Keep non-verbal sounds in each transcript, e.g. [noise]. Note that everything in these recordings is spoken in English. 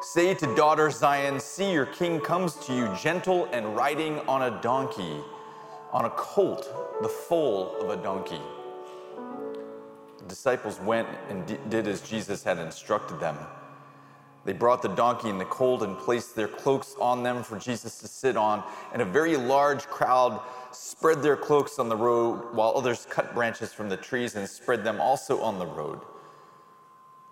Say to daughter Zion, See, your king comes to you, gentle and riding on a donkey, on a colt, the foal of a donkey. The disciples went and d- did as Jesus had instructed them. They brought the donkey and the colt and placed their cloaks on them for Jesus to sit on, and a very large crowd spread their cloaks on the road, while others cut branches from the trees and spread them also on the road.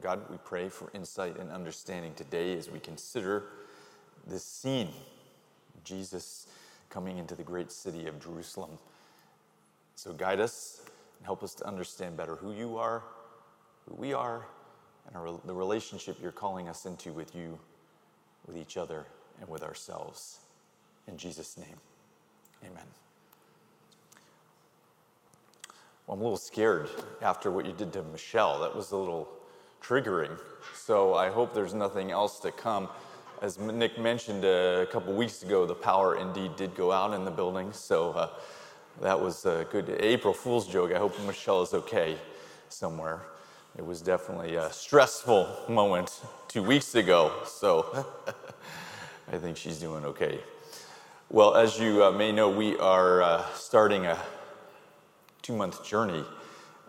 God, we pray for insight and understanding today as we consider this scene Jesus coming into the great city of Jerusalem. So guide us and help us to understand better who you are, who we are, and our, the relationship you're calling us into with you, with each other, and with ourselves. In Jesus' name, amen. Well, I'm a little scared after what you did to Michelle. That was a little triggering. So I hope there's nothing else to come. As Nick mentioned a couple weeks ago, the power indeed did go out in the building. So uh, that was a good April Fool's joke. I hope Michelle is okay somewhere. It was definitely a stressful moment two weeks ago. So [laughs] I think she's doing okay. Well, as you uh, may know, we are uh, starting a two month journey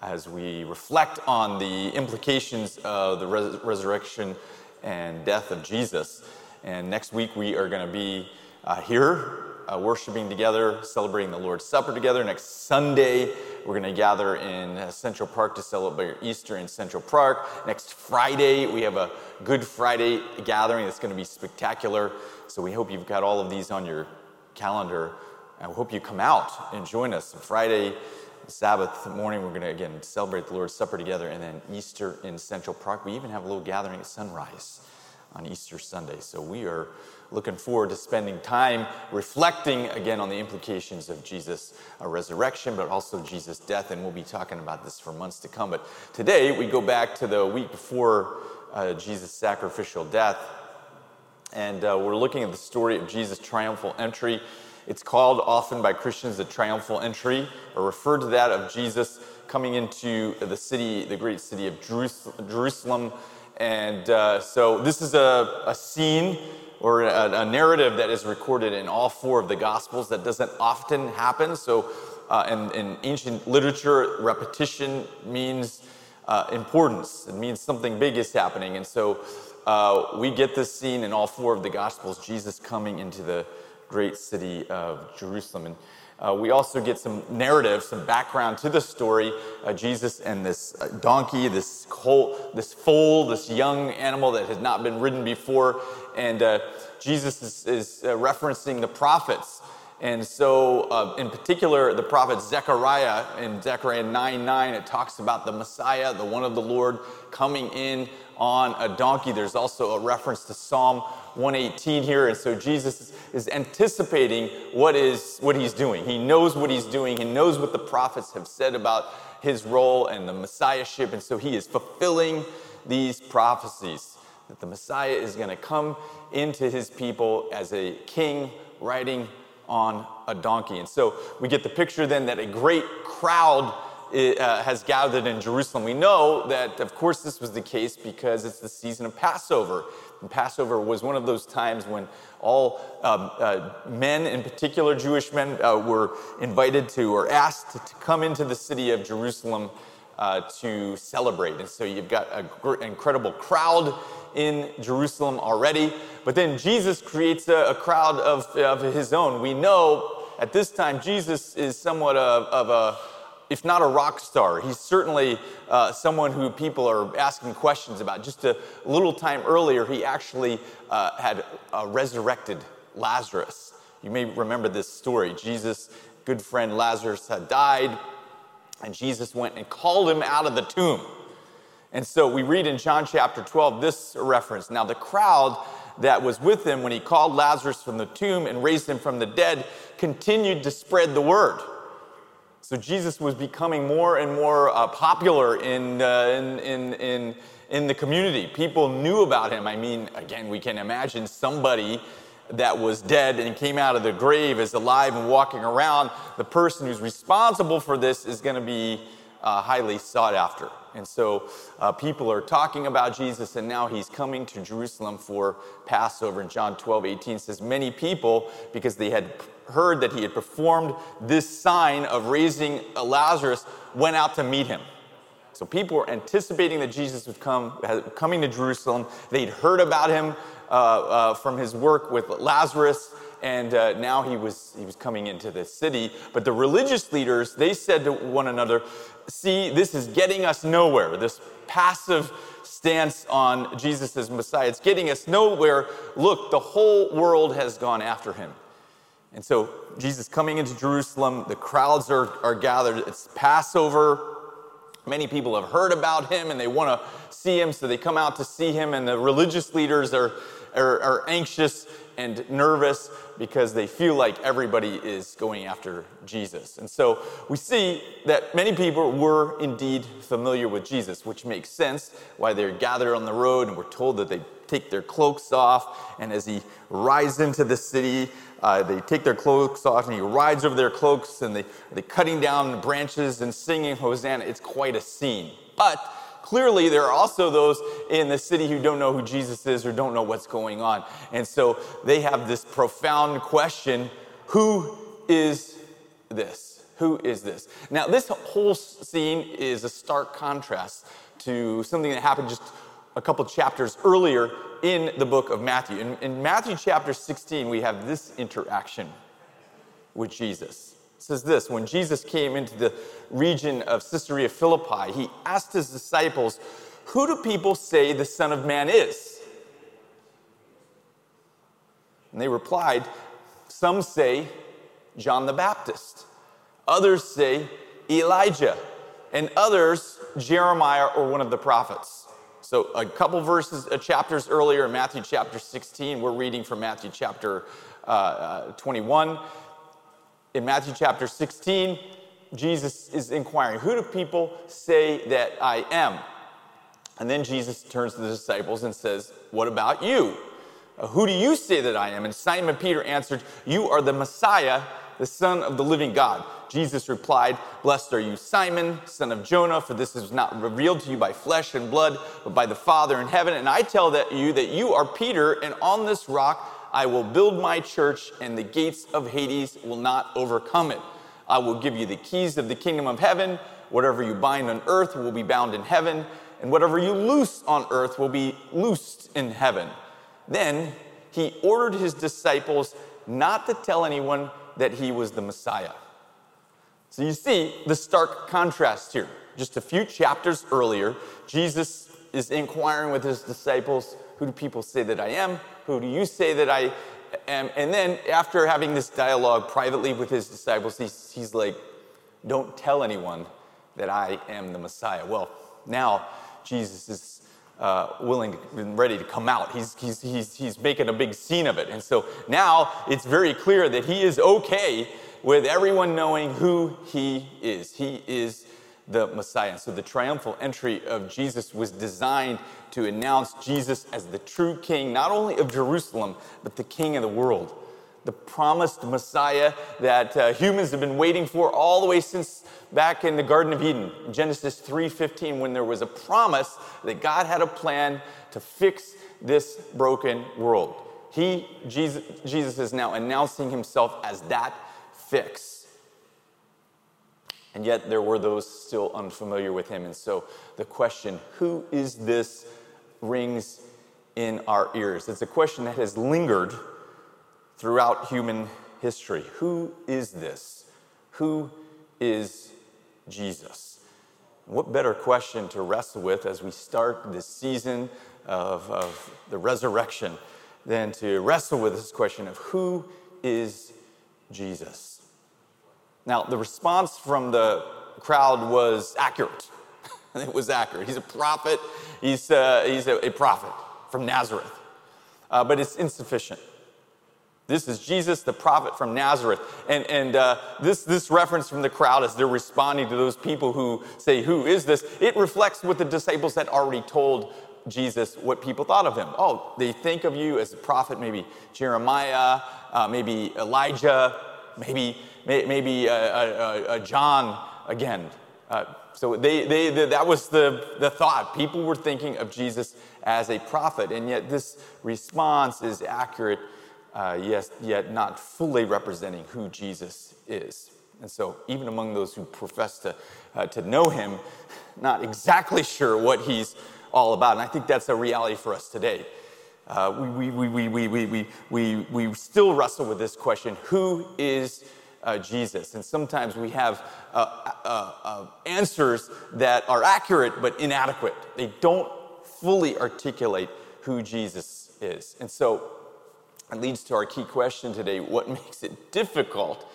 as we reflect on the implications of the res- resurrection and death of Jesus. And next week we are going to be uh, here uh, worshiping together, celebrating the Lord's Supper together. Next Sunday, we're going to gather in uh, Central Park to celebrate Easter in Central Park. Next Friday, we have a Good Friday gathering that's going to be spectacular. So we hope you've got all of these on your calendar. I hope you come out and join us on Friday Sabbath morning, we're going to again celebrate the Lord's Supper together, and then Easter in Central Park. We even have a little gathering at sunrise on Easter Sunday. So we are looking forward to spending time reflecting again on the implications of Jesus' uh, resurrection, but also Jesus' death. And we'll be talking about this for months to come. But today we go back to the week before uh, Jesus' sacrificial death, and uh, we're looking at the story of Jesus' triumphal entry it's called often by Christians the triumphal entry, or referred to that of Jesus coming into the city, the great city of Jerusalem. And uh, so this is a, a scene or a, a, narrative that is recorded in all four of the Gospels that doesn't often happen. So uh, in, in, ancient literature, repetition means uh, importance, it means something big is happening. And so uh, we get this scene in all four of the Gospels Jesus coming into the great city of Jerusalem. And uh, we also get some narrative, some background to the story. Uh, Jesus and this uh, donkey, this colt, this foal, this young animal that has not been ridden before. And uh, Jesus is, is uh, referencing the prophets. And so, uh, in particular, the prophet Zechariah, in Zechariah 9 9, it talks about the Messiah, the one of the Lord, coming in on a donkey. There's also a reference to Psalm 118 here. And so Jesus is anticipating what is what he's doing. He knows what he's doing. He knows what the prophets have said about his role and the messiahship. And so he is fulfilling these prophecies that the Messiah is going to come into his people as a king riding on a donkey. And so we get the picture then that a great crowd uh, has gathered in Jerusalem. We know that, of course, this was the case because it's the season of Passover. And Passover was one of those times when all um, uh, men, in particular Jewish men, uh, were invited to or asked to come into the city of Jerusalem uh, to celebrate. And so you've got an gr- incredible crowd in Jerusalem already. But then Jesus creates a, a crowd of, of his own. We know at this time Jesus is somewhat of, of a if not a rock star, he's certainly uh, someone who people are asking questions about. Just a little time earlier, he actually uh, had uh, resurrected Lazarus. You may remember this story. Jesus' good friend Lazarus had died, and Jesus went and called him out of the tomb. And so we read in John chapter 12 this reference. Now, the crowd that was with him when he called Lazarus from the tomb and raised him from the dead continued to spread the word. So Jesus was becoming more and more uh, popular in, uh, in, in, in, in the community. People knew about him. I mean, again, we can imagine somebody that was dead and came out of the grave is alive and walking around. The person who's responsible for this is going to be uh, highly sought after. And so uh, people are talking about Jesus, and now he's coming to Jerusalem for Passover. And John 12, 18 says, Many people, because they had heard that he had performed this sign of raising Lazarus, went out to meet him. So people were anticipating that Jesus would come, coming to Jerusalem. They'd heard about him uh, uh, from his work with Lazarus, and uh, now he was he was coming into the city. But the religious leaders they said to one another, "See, this is getting us nowhere. This passive." stance on Jesus as Messiah. It's getting us nowhere. Look, the whole world has gone after him. And so Jesus coming into Jerusalem, the crowds are, are gathered. It's Passover. Many people have heard about him and they want to see him, so they come out to see him. And the religious leaders are, are, are anxious and nervous because they feel like everybody is going after Jesus. And so we see that many people were indeed familiar with Jesus, which makes sense why they're gathered on the road and we're told that they take their cloaks off. And as he rides into the city, uh, they take their cloaks off and he rides over their cloaks and they, they're cutting down branches and singing Hosanna. It's quite a scene. But clearly, there are also those in the city who don't know who Jesus is or don't know what's going on. And so they have this profound question who is this? Who is this? Now, this whole scene is a stark contrast to something that happened just a couple chapters earlier in the book of Matthew. In, in Matthew chapter 16, we have this interaction with Jesus. Says this When Jesus came into the region of Caesarea Philippi, he asked his disciples, Who do people say the Son of Man is? And they replied, Some say John the Baptist, others say Elijah, and others Jeremiah or one of the prophets. So, a couple verses, uh, chapters earlier in Matthew chapter 16, we're reading from Matthew chapter uh, uh, 21. In Matthew chapter 16, Jesus is inquiring, Who do people say that I am? And then Jesus turns to the disciples and says, What about you? Uh, who do you say that I am? And Simon Peter answered, You are the Messiah, the Son of the living God. Jesus replied, Blessed are you, Simon, son of Jonah, for this is not revealed to you by flesh and blood, but by the Father in heaven. And I tell that you that you are Peter, and on this rock I will build my church, and the gates of Hades will not overcome it. I will give you the keys of the kingdom of heaven. Whatever you bind on earth will be bound in heaven, and whatever you loose on earth will be loosed in heaven. Then he ordered his disciples not to tell anyone that he was the Messiah. So you see the stark contrast here. Just a few chapters earlier, Jesus is inquiring with his disciples Who do people say that I am? Who do you say that I am? And then, after having this dialogue privately with his disciples, he's, he's like, Don't tell anyone that I am the Messiah. Well, now Jesus is uh, willing and ready to come out. He's, he's, he's, he's making a big scene of it. And so now it's very clear that he is okay with everyone knowing who he is. He is the Messiah. So the triumphal entry of Jesus was designed to announce Jesus as the true king, not only of Jerusalem, but the king of the world. The promised Messiah that uh, humans have been waiting for all the way since back in the Garden of Eden, Genesis 3:15, when there was a promise that God had a plan to fix this broken world. He, Jesus, Jesus is now announcing himself as that fix. And yet there were those still unfamiliar with him. And so the question, who is this, rings in our ears. It's a question that has lingered throughout human history. Who is this? Who is Jesus? What better question to wrestle with as we start this season of, of the resurrection than to wrestle with this question of who is Jesus? Now, the response from the crowd was accurate. [laughs] it was accurate. He's a prophet, he's, uh, he's a, a, prophet from Nazareth. Uh, but it's insufficient. This is Jesus, the prophet from Nazareth. And, and uh, this, this reference from the crowd as they're responding to those people who say, Who is this? It reflects what the disciples had already told Jesus what people thought of him. Oh, they think of you as a prophet, maybe Jeremiah, uh, maybe Elijah, maybe, maybe uh, uh, uh, John again. so they, they, they, that was the, the thought. People were thinking of Jesus as a prophet, and yet this response is accurate, uh, yes, yet not fully representing who Jesus is. And so, even among those who profess to, uh, to know him, not exactly sure what he's all about. And I think that's a reality for us today. Uh, we, we, we, we, we, we, we, we still wrestle with this question who is uh, Jesus? And sometimes we have uh, uh, uh, answers that are accurate but inadequate. They don't fully articulate who Jesus is. And so it leads to our key question today what [laughs] makes it difficult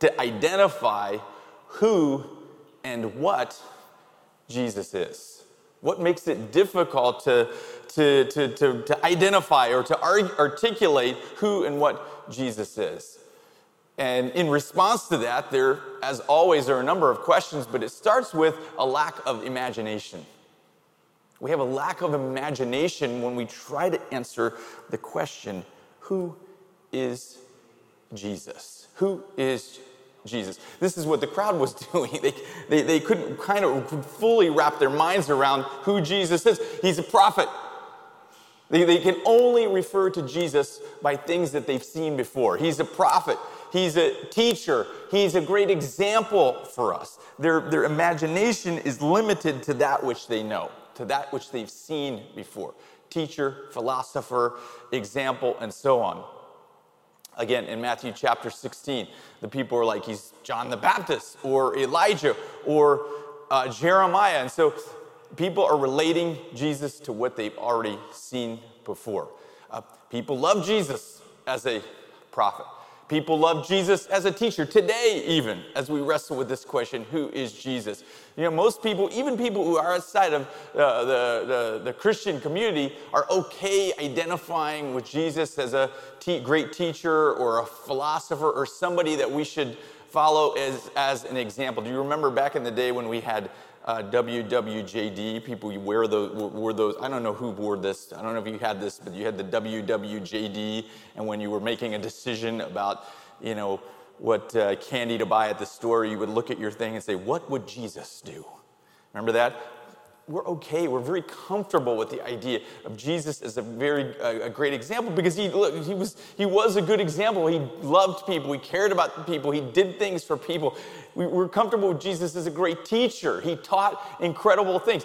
to identify who and what Jesus is? What makes it difficult to, to, to, to, to identify or to articulate who and what Jesus is? And in response to that, there, as always, are a number of questions, but it starts with a lack of imagination. We have a lack of imagination when we try to answer the question who is Jesus? Who is Jesus. This is what the crowd was [laughs] doing. They, they, they couldn't kind of fully wrap their minds around who Jesus is. He's a prophet. They, they can only refer to Jesus by things that they've seen before. He's a prophet. He's a teacher. He's a great example for us. Their, their imagination is limited to that which they know, to that which they've seen before. Teacher, philosopher, example, and so on. Again, in Matthew chapter 16, the people are like, he's John the Baptist or Elijah or uh, Jeremiah. And so people are relating Jesus to what they've already seen before. Uh, people love Jesus as a prophet. People love Jesus as a teacher today, even as we wrestle with this question who is Jesus? You know, most people, even people who are outside of uh, the, the, the, Christian community, are okay identifying with Jesus as a te- great teacher or a philosopher or somebody that we should follow as, as an example. Do you remember back in the day when we had uh, WWJD. People you wear those, wore those. I don't know who wore this. I don't know if you had this, but you had the WWJD. And when you were making a decision about, you know, what uh, candy to buy at the store, you would look at your thing and say, "What would Jesus do?" Remember that? We're okay. We're very comfortable with the idea of Jesus as a very uh, a great example because he look, he was he was a good example. He loved people. He cared about people. He did things for people. We, we're comfortable with Jesus as a great teacher. He taught incredible things.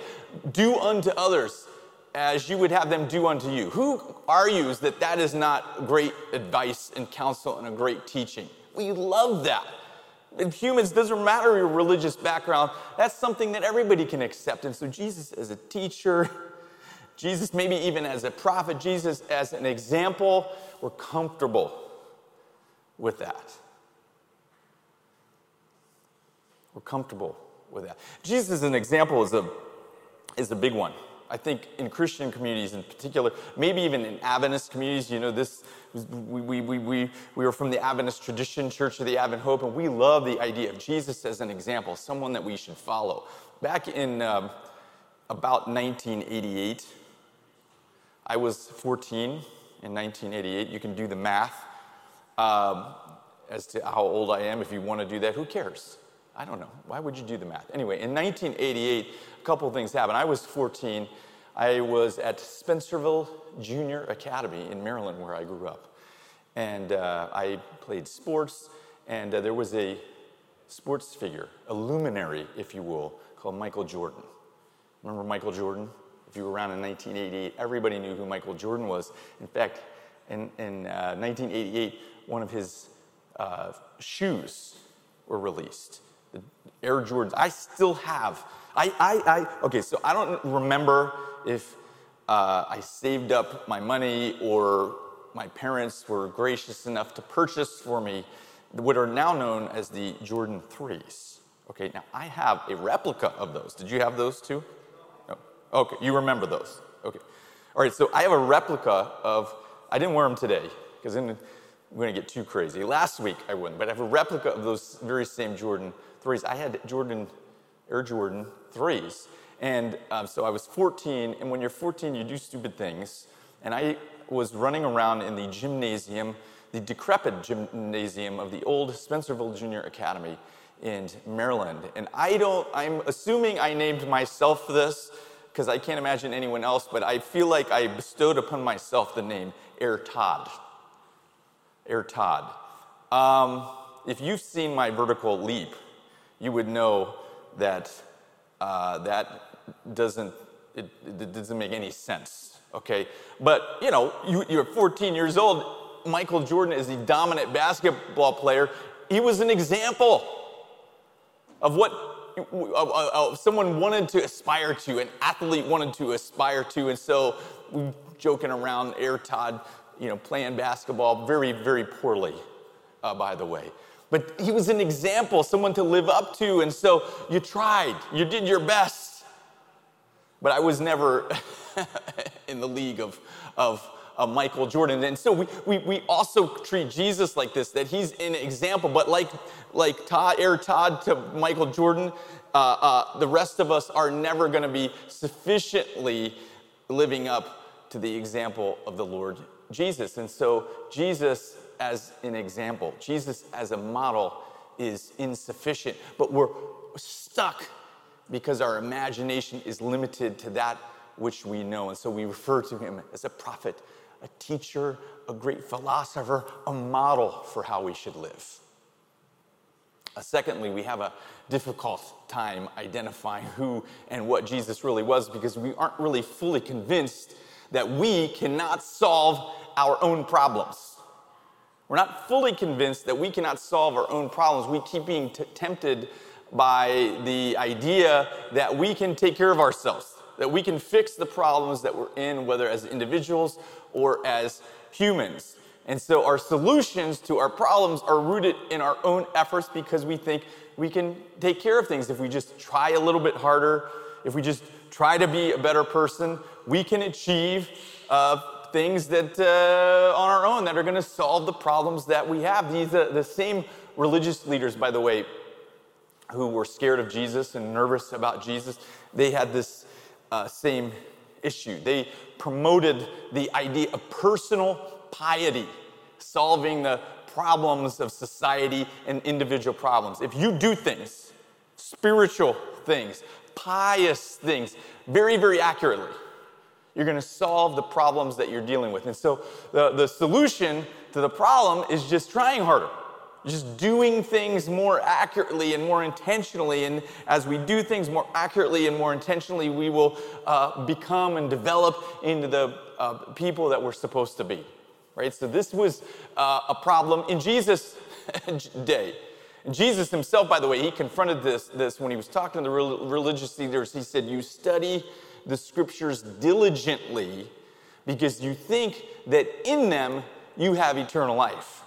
Do unto others as you would have them do unto you. Who argues that that is not great advice and counsel and a great teaching? We love that humans, doesn't matter your religious background, that's something that everybody can accept. And so, Jesus as a teacher, [laughs] Jesus maybe even as a prophet, Jesus as an example, we're comfortable with that. We're comfortable with that. Jesus as an example is a, is a big one. I think in Christian communities in particular, maybe even in Adventist communities, you know, this we, we, we, we, we are from the Adventist tradition, Church of the Advent Hope, and we love the idea of Jesus as an example, someone that we should follow. Back in um, about 1988, I was 14 in 1988. You can do the math um, as to how old I am if you want to do that. Who cares? I don't know. Why would you do the math? Anyway, in 1988, a couple things happened. I was 14. I was at Spencerville Junior Academy in Maryland, where I grew up. And uh, I played sports, and uh, there was a sports figure, a luminary, if you will, called Michael Jordan. Remember Michael Jordan? If you were around in 1988, everybody knew who Michael Jordan was. In fact, in, in uh, 1988, one of his uh, shoes were released. The Air Jordans. I still have. I, I, I okay, so I don't remember if uh, I saved up my money or my parents were gracious enough to purchase for me what are now known as the Jordan 3s. Okay, now I have a replica of those. Did you have those too? No. Okay, you remember those. Okay. All right, so I have a replica of, I didn't wear them today because we're going to get too crazy. Last week I wouldn't, but I have a replica of those very same Jordan 3s. I had Jordan, Air Jordan 3s. And um, so I was 14, and when you're 14, you do stupid things. And I was running around in the gymnasium, the decrepit gymnasium of the old Spencerville Junior Academy in Maryland. And I don't, I'm assuming I named myself this because I can't imagine anyone else, but I feel like I bestowed upon myself the name Air Todd. Air Todd. Um, if you've seen my vertical leap, you would know that uh, that doesn't it, it, doesn't make any sense. Okay, but you know you, you're 14 years old. Michael Jordan is the dominant basketball player. He was an example of what someone wanted to aspire to, an athlete wanted to aspire to, and so we joking around, Air Todd, you know, playing basketball very, very poorly, uh, by the way. But he was an example, someone to live up to, and so you tried, you did your best. But I was never [laughs] in the league of, of uh, Michael Jordan. And so we, we, we also treat Jesus like this, that he's an example, but like, like Todd, Air Todd to Michael Jordan, uh, uh, the rest of us are never going to be sufficiently living up to the example of the Lord Jesus. And so Jesus as an example, Jesus as a model is insufficient, but we're stuck because our imagination is limited to that which we know. And so we refer to him as a prophet, a teacher, a great philosopher, a model for how we should live. Uh, secondly, we have a difficult time identifying who and what Jesus really was because we aren't really fully convinced that we cannot solve our own problems. We're not fully convinced that we cannot solve our own problems. We keep being t- tempted by the idea that we can take care of ourselves, that we can fix the problems that we're in, whether as individuals or as humans. And so our solutions to our problems are rooted in our own efforts because we think we can take care of things if we just try a little bit harder, if we just try to be a better person, we can achieve uh, things that uh, on our own that are going to solve the problems that we have. These uh, the same religious leaders, by the way, who were scared of Jesus and nervous about Jesus, they had this uh, same issue. They promoted the idea of personal piety, solving the problems of society and individual problems. If you do things, spiritual things, pious things, very, very accurately, you're going to solve the problems that you're dealing with. And so the, the solution to the problem is just trying harder just doing things more accurately and more intentionally. And as we do things more accurately and more intentionally, we will uh, become and develop into the uh, people that we're supposed to be. Right? So, this was uh, a problem in Jesus' [laughs] day. Jesus himself, by the way, he confronted this, this when he was talking to the religious leaders. He said, You study the scriptures diligently because you think that in them you have eternal life.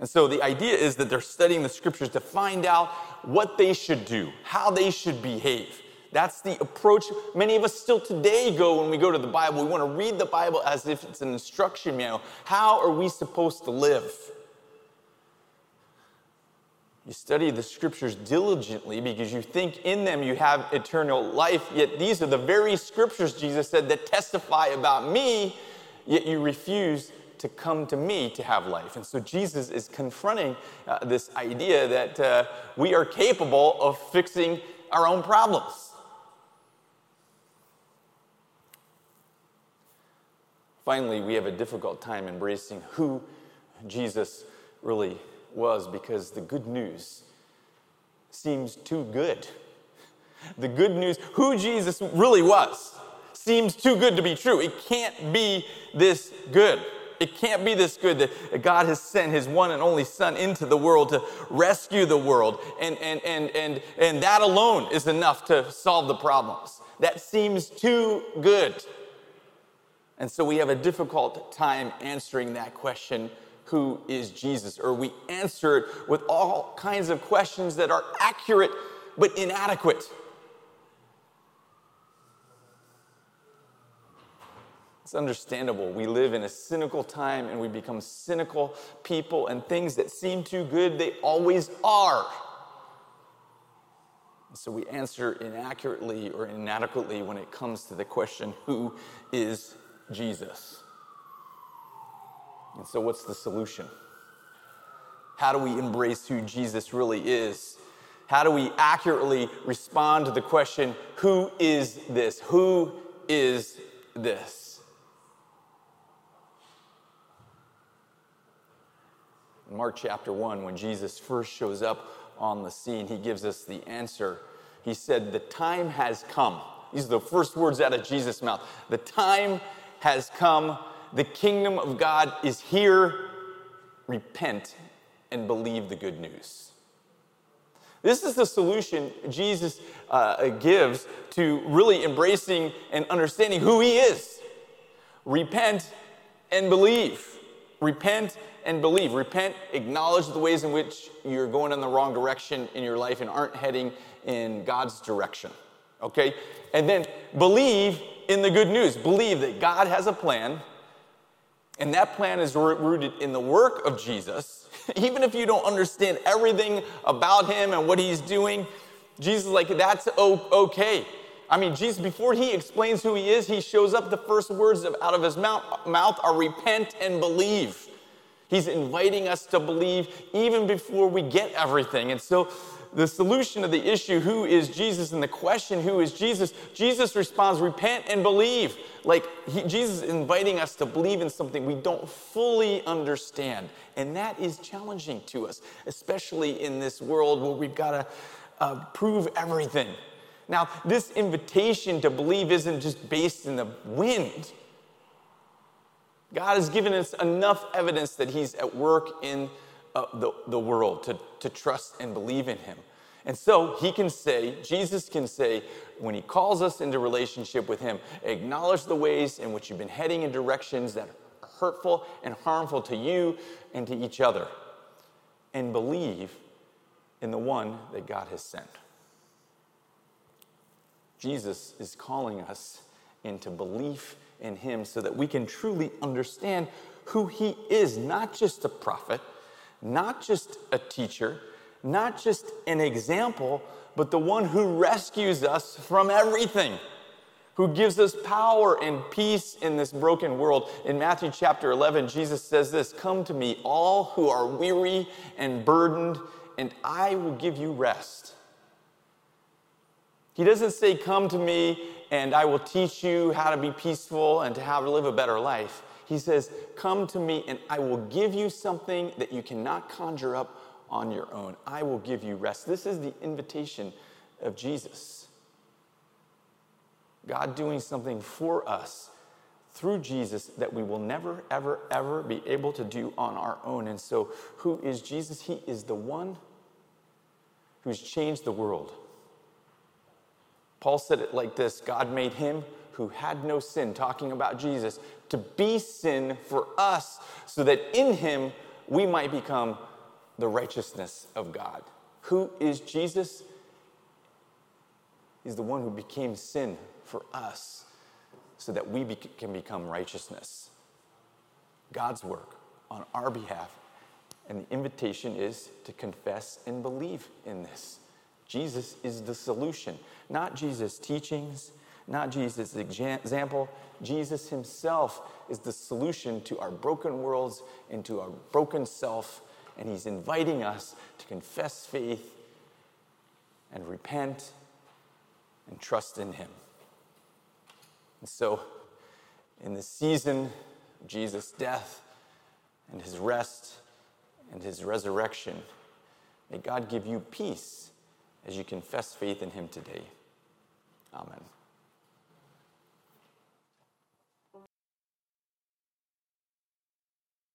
And so the idea is that they're studying the scriptures to find out what they should do, how they should behave. That's the approach many of us still today go when we go to the Bible. We want to read the Bible as if it's an instruction manual. How are we supposed to live? You study the scriptures diligently because you think in them you have eternal life, yet these are the very scriptures, Jesus said, that testify about me, yet you refuse to come to me to have life. And so Jesus is confronting uh, this idea that uh, we are capable of fixing our own problems. Finally, we have a difficult time embracing who Jesus really was because the good news seems too good. The good news, who Jesus really was, seems too good to be true. It can't be this good. It can't be this good that God has sent his one and only son into the world to rescue the world. And, and, and, and, and that alone is enough to solve the problems. That seems too good. And so we have a difficult time answering that question who is Jesus? Or we answer it with all kinds of questions that are accurate but inadequate. It's understandable. We live in a cynical time and we become cynical people, and things that seem too good, they always are. So we answer inaccurately or inadequately when it comes to the question who is Jesus? And so, what's the solution? How do we embrace who Jesus really is? How do we accurately respond to the question, who is this? Who is this? In Mark chapter 1, when Jesus first shows up on the scene, he gives us the answer. He said, The time has come. These are the first words out of Jesus' mouth. The time has come. The kingdom of God is here. Repent and believe the good news. This is the solution Jesus uh, gives to really embracing and understanding who He is. Repent and believe. Repent and believe. Repent, acknowledge the ways in which you're going in the wrong direction in your life and aren't heading in God's direction. Okay? And then believe in the good news. Believe that God has a plan, and that plan is rooted in the work of Jesus. [laughs] Even if you don't understand everything about him and what he's doing, Jesus like, that's okay. I mean, Jesus, before he explains who he is, he shows up. The first words out of his mouth, mouth are repent and believe. He's inviting us to believe even before we get everything. And so, the solution of the issue, who is Jesus, and the question, who is Jesus, Jesus responds, repent and believe. Like he, Jesus is inviting us to believe in something we don't fully understand. And that is challenging to us, especially in this world where we've got to uh, prove everything. Now, this invitation to believe isn't just based in the wind. God has given us enough evidence that He's at work in uh, the, the world to, to trust and believe in Him. And so He can say, Jesus can say, when He calls us into relationship with Him, acknowledge the ways in which you've been heading in directions that are hurtful and harmful to you and to each other, and believe in the one that God has sent. Jesus is calling us into belief in him so that we can truly understand who he is, not just a prophet, not just a teacher, not just an example, but the one who rescues us from everything, who gives us power and peace in this broken world. In Matthew chapter 11, Jesus says this Come to me, all who are weary and burdened, and I will give you rest. He doesn't say, Come to me and I will teach you how to be peaceful and to how to live a better life. He says, Come to me and I will give you something that you cannot conjure up on your own. I will give you rest. This is the invitation of Jesus. God doing something for us through Jesus that we will never, ever, ever be able to do on our own. And so, who is Jesus? He is the one who's changed the world. Paul said it like this God made him who had no sin, talking about Jesus, to be sin for us, so that in him we might become the righteousness of God. Who is Jesus? He's the one who became sin for us, so that we can become righteousness. God's work on our behalf. And the invitation is to confess and believe in this. Jesus is the solution, not Jesus' teachings, not Jesus' example. Jesus himself is the solution to our broken worlds and to our broken self, and he's inviting us to confess faith and repent and trust in him. And so, in the season of Jesus' death and his rest and his resurrection, may God give you peace as you confess faith in him today. Amen.